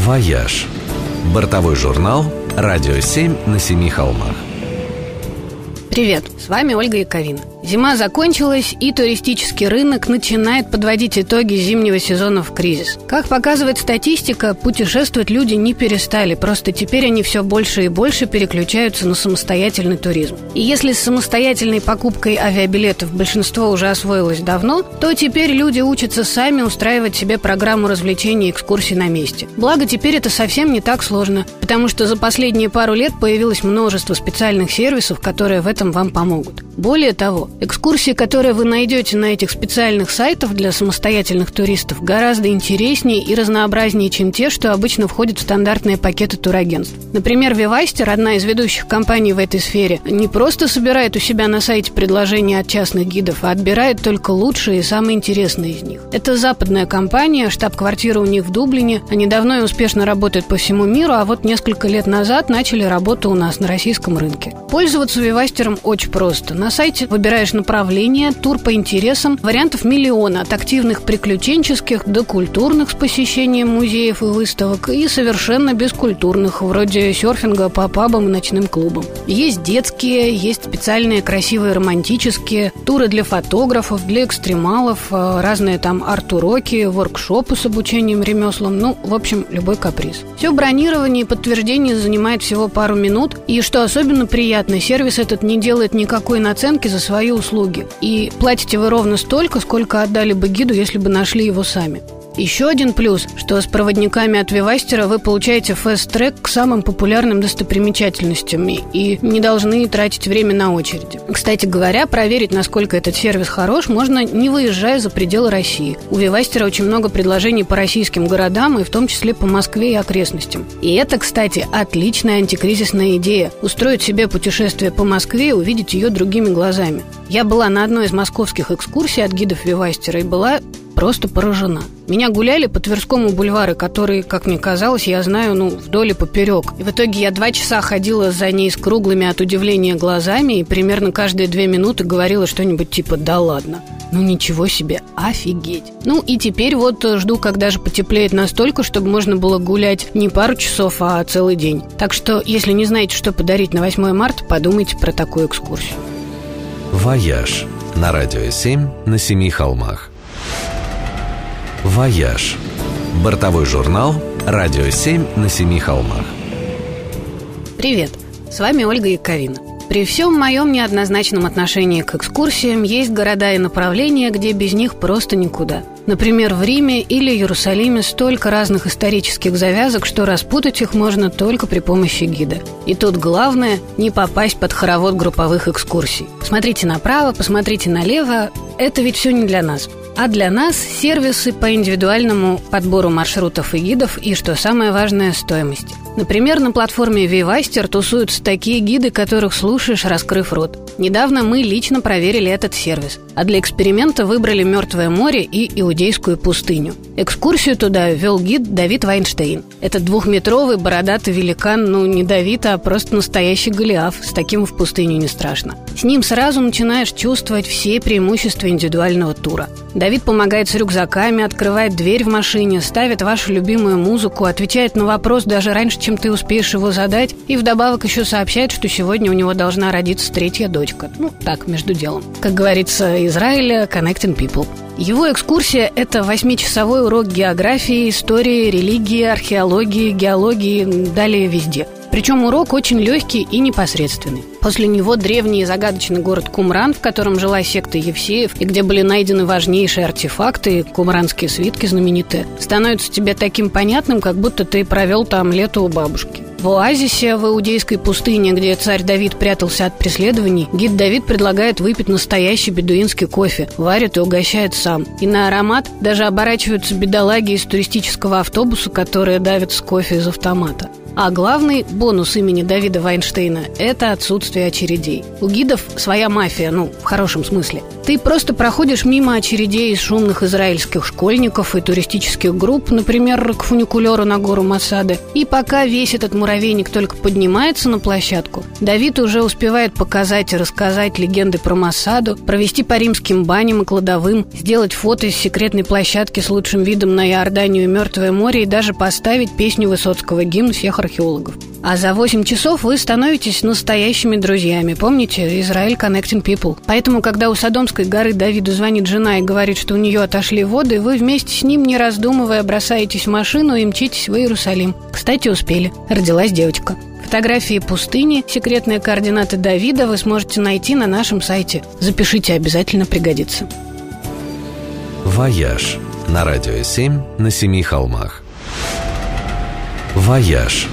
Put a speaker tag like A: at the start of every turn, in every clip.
A: «Вояж». Бортовой журнал «Радио 7 на семи холмах».
B: Привет, с вами Ольга Яковина. Зима закончилась, и туристический рынок начинает подводить итоги зимнего сезона в кризис. Как показывает статистика, путешествовать люди не перестали, просто теперь они все больше и больше переключаются на самостоятельный туризм. И если с самостоятельной покупкой авиабилетов большинство уже освоилось давно, то теперь люди учатся сами устраивать себе программу развлечений и экскурсий на месте. Благо, теперь это совсем не так сложно, потому что за последние пару лет появилось множество специальных сервисов, которые в этом вам помогут. Более того, экскурсии, которые вы найдете на этих специальных сайтах для самостоятельных туристов, гораздо интереснее и разнообразнее, чем те, что обычно входят в стандартные пакеты турагентств. Например, Вивастер, одна из ведущих компаний в этой сфере, не просто собирает у себя на сайте предложения от частных гидов, а отбирает только лучшие и самые интересные из них. Это западная компания, штаб-квартира у них в Дублине. Они давно и успешно работают по всему миру, а вот несколько лет назад начали работу у нас на российском рынке. Пользоваться Вивастером очень просто. На сайте выбираешь направление, тур по интересам, вариантов миллиона, от активных приключенческих до культурных с посещением музеев и выставок и совершенно бескультурных, вроде серфинга по пабам и ночным клубам. Есть детские, есть специальные красивые романтические, туры для фотографов, для экстремалов, э, разные там арт-уроки, воркшопы с обучением ремеслам, ну, в общем, любой каприз. Все бронирование и подтверждение занимает всего пару минут, и что особенно приятно, сервис этот не делает никакой наценки за свои услуги. И платите вы ровно столько, сколько отдали бы гиду, если бы нашли его сами. Еще один плюс, что с проводниками от Вивастера вы получаете фест-трек к самым популярным достопримечательностям и не должны тратить время на очереди. Кстати говоря, проверить, насколько этот сервис хорош, можно не выезжая за пределы России. У Вивастера очень много предложений по российским городам и в том числе по Москве и окрестностям. И это, кстати, отличная антикризисная идея – устроить себе путешествие по Москве и увидеть ее другими глазами. Я была на одной из московских экскурсий от гидов Вивастера и была просто поражена. Меня гуляли по Тверскому бульвару, который, как мне казалось, я знаю, ну, вдоль и поперек. И в итоге я два часа ходила за ней с круглыми от удивления глазами и примерно каждые две минуты говорила что-нибудь типа «да ладно». Ну ничего себе, офигеть. Ну и теперь вот жду, когда же потеплеет настолько, чтобы можно было гулять не пару часов, а целый день. Так что, если не знаете, что подарить на 8 марта, подумайте про такую экскурсию.
A: «Вояж» на радио 7 на семи холмах. «Вояж» – бортовой журнал «Радио 7 на семи холмах».
B: Привет, с вами Ольга Яковина. При всем моем неоднозначном отношении к экскурсиям есть города и направления, где без них просто никуда. Например, в Риме или Иерусалиме столько разных исторических завязок, что распутать их можно только при помощи гида. И тут главное – не попасть под хоровод групповых экскурсий. Смотрите направо, посмотрите налево – это ведь все не для нас. А для нас сервисы по индивидуальному подбору маршрутов и гидов и, что самое важное, стоимости. Например, на платформе Vivaster тусуются такие гиды, которых слушаешь, раскрыв рот. Недавно мы лично проверили этот сервис, а для эксперимента выбрали Мертвое море и Иудейскую пустыню. Экскурсию туда вел гид Давид Вайнштейн. Этот двухметровый бородатый великан, ну не Давид, а просто настоящий Голиаф. С таким в пустыню не страшно. С ним сразу начинаешь чувствовать все преимущества индивидуального тура. Давид помогает с рюкзаками, открывает дверь в машине, ставит вашу любимую музыку, отвечает на вопрос даже раньше, чем ты успеешь его задать, и вдобавок еще сообщает, что сегодня у него должна родиться третья дочка. Ну, так, между делом. Как говорится, Израиля Connecting People. Его экскурсия – это восьмичасовой урок географии, истории, религии, археологии, геологии, далее везде – причем урок очень легкий и непосредственный. После него древний и загадочный город Кумран, в котором жила секта Евсеев, и где были найдены важнейшие артефакты, кумранские свитки знаменитые, становится тебе таким понятным, как будто ты провел там лето у бабушки. В оазисе в Иудейской пустыне, где царь Давид прятался от преследований, гид Давид предлагает выпить настоящий бедуинский кофе, варит и угощает сам. И на аромат даже оборачиваются бедолаги из туристического автобуса, которые давят с кофе из автомата. А главный бонус имени Давида Вайнштейна – это отсутствие очередей. У гидов своя мафия, ну, в хорошем смысле. Ты просто проходишь мимо очередей из шумных израильских школьников и туристических групп, например, к фуникулеру на гору Масады. И пока весь этот муравейник только поднимается на площадку, Давид уже успевает показать и рассказать легенды про Масаду, провести по римским баням и кладовым, сделать фото из секретной площадки с лучшим видом на Иорданию и Мертвое море и даже поставить песню Высоцкого гимн всех археологов. А за 8 часов вы становитесь настоящими друзьями. Помните, Израиль Connecting People. Поэтому, когда у Содомской горы Давиду звонит жена и говорит, что у нее отошли воды, вы вместе с ним, не раздумывая, бросаетесь в машину и мчитесь в Иерусалим. Кстати, успели. Родилась девочка. Фотографии пустыни, секретные координаты Давида вы сможете найти на нашем сайте. Запишите, обязательно пригодится.
A: «Вояж» на Радио 7 на Семи холмах. «Вояж»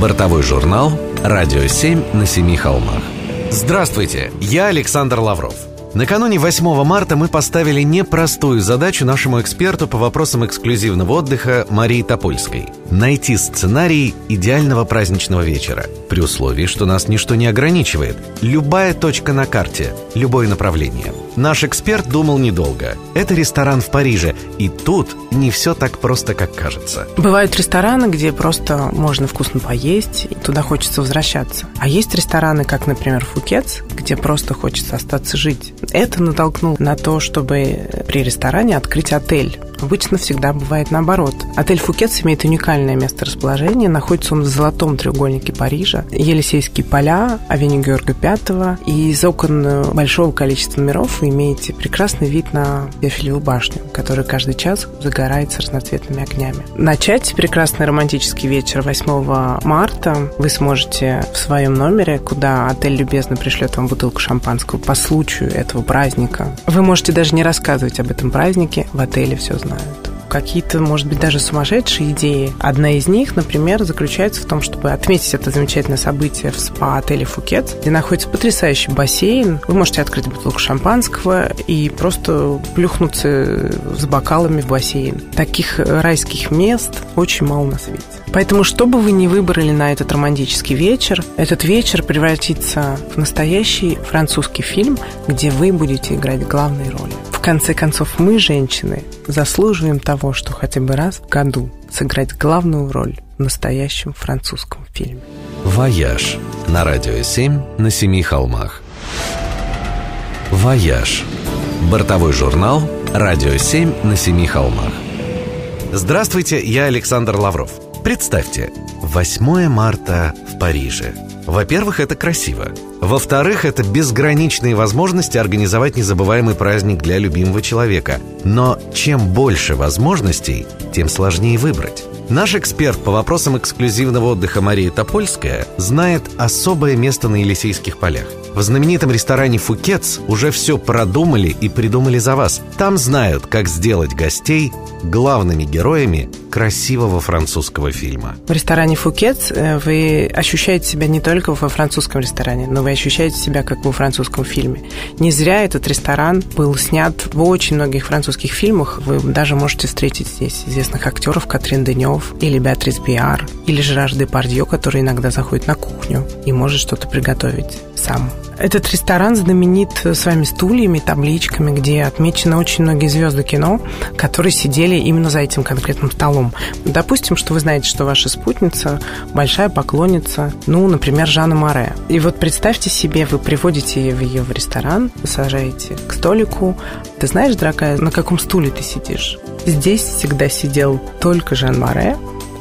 A: Бортовой журнал «Радио 7 на Семи холмах». Здравствуйте, я Александр Лавров. Накануне 8 марта мы поставили непростую задачу нашему эксперту по вопросам эксклюзивного отдыха Марии Топольской – найти сценарий идеального праздничного вечера, при условии, что нас ничто не ограничивает. Любая точка на карте, любое направление. Наш эксперт думал недолго. Это ресторан в Париже, и тут не все так просто, как кажется.
C: Бывают рестораны, где просто можно вкусно поесть, и туда хочется возвращаться. А есть рестораны, как, например, Фукетс, где просто хочется остаться жить. Это натолкнуло на то, чтобы при ресторане открыть отель. Обычно всегда бывает наоборот. Отель Фукетс имеет уникальное место расположения. Находится он в золотом треугольнике Парижа. Елисейские поля, авеню Георга V. И из окон большого количества миров вы имеете прекрасный вид на Эфелеву башню, которая каждый час загорается разноцветными огнями. Начать прекрасный романтический вечер 8 марта вы сможете в своем номере, куда отель любезно пришлет вам бутылку шампанского по случаю этого праздника. Вы можете даже не рассказывать об этом празднике, в отеле все знают какие-то, может быть, даже сумасшедшие идеи. Одна из них, например, заключается в том, чтобы отметить это замечательное событие в спа-отеле Фукет, где находится потрясающий бассейн. Вы можете открыть бутылку шампанского и просто плюхнуться с бокалами в бассейн. Таких райских мест очень мало на свете. Поэтому, что бы вы ни выбрали на этот романтический вечер, этот вечер превратится в настоящий французский фильм, где вы будете играть главные роли. Конце концов, мы, женщины, заслуживаем того, что хотя бы раз в году сыграть главную роль в настоящем французском фильме.
A: «Вояж» на Радио 7 на Семи холмах. «Вояж» – бортовой журнал «Радио 7 на Семи холмах». Здравствуйте, я Александр Лавров. Представьте, 8 марта в Париже. Во-первых, это красиво. Во-вторых, это безграничные возможности организовать незабываемый праздник для любимого человека. Но чем больше возможностей, тем сложнее выбрать. Наш эксперт по вопросам эксклюзивного отдыха Мария Топольская знает особое место на Елисейских полях. В знаменитом ресторане «Фукетс» уже все продумали и придумали за вас. Там знают, как сделать гостей главными героями красивого французского фильма.
C: В ресторане «Фукетс» э, вы ощущаете себя не только во французском ресторане, но вы ощущаете себя как во французском фильме. Не зря этот ресторан был снят в очень многих французских фильмах. Вы даже можете встретить здесь известных актеров Катрин Денев или Беатрис Биар, или Жерар Депардье, который иногда заходит на кухню и может что-то приготовить сам. Этот ресторан знаменит своими стульями, табличками, где отмечены очень многие звезды кино, которые сидели именно за этим конкретным столом. Допустим, что вы знаете, что ваша спутница большая поклонница, ну, например, Жанна Море. И вот представьте себе, вы приводите ее в ресторан, сажаете к столику. Ты знаешь, дорогая, на каком стуле ты сидишь? Здесь всегда сидел только Жан Море,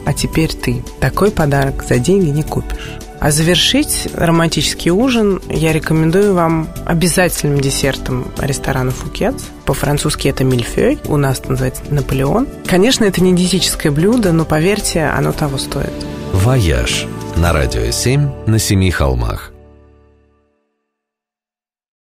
C: а теперь ты. Такой подарок за деньги не купишь. А завершить романтический ужин я рекомендую вам обязательным десертом ресторана «Фукет». По-французски это мильфей, у нас это называется «Наполеон». Конечно, это не диетическое блюдо, но поверьте, оно того стоит.
A: «Вояж» на Радио 7 на Семи холмах.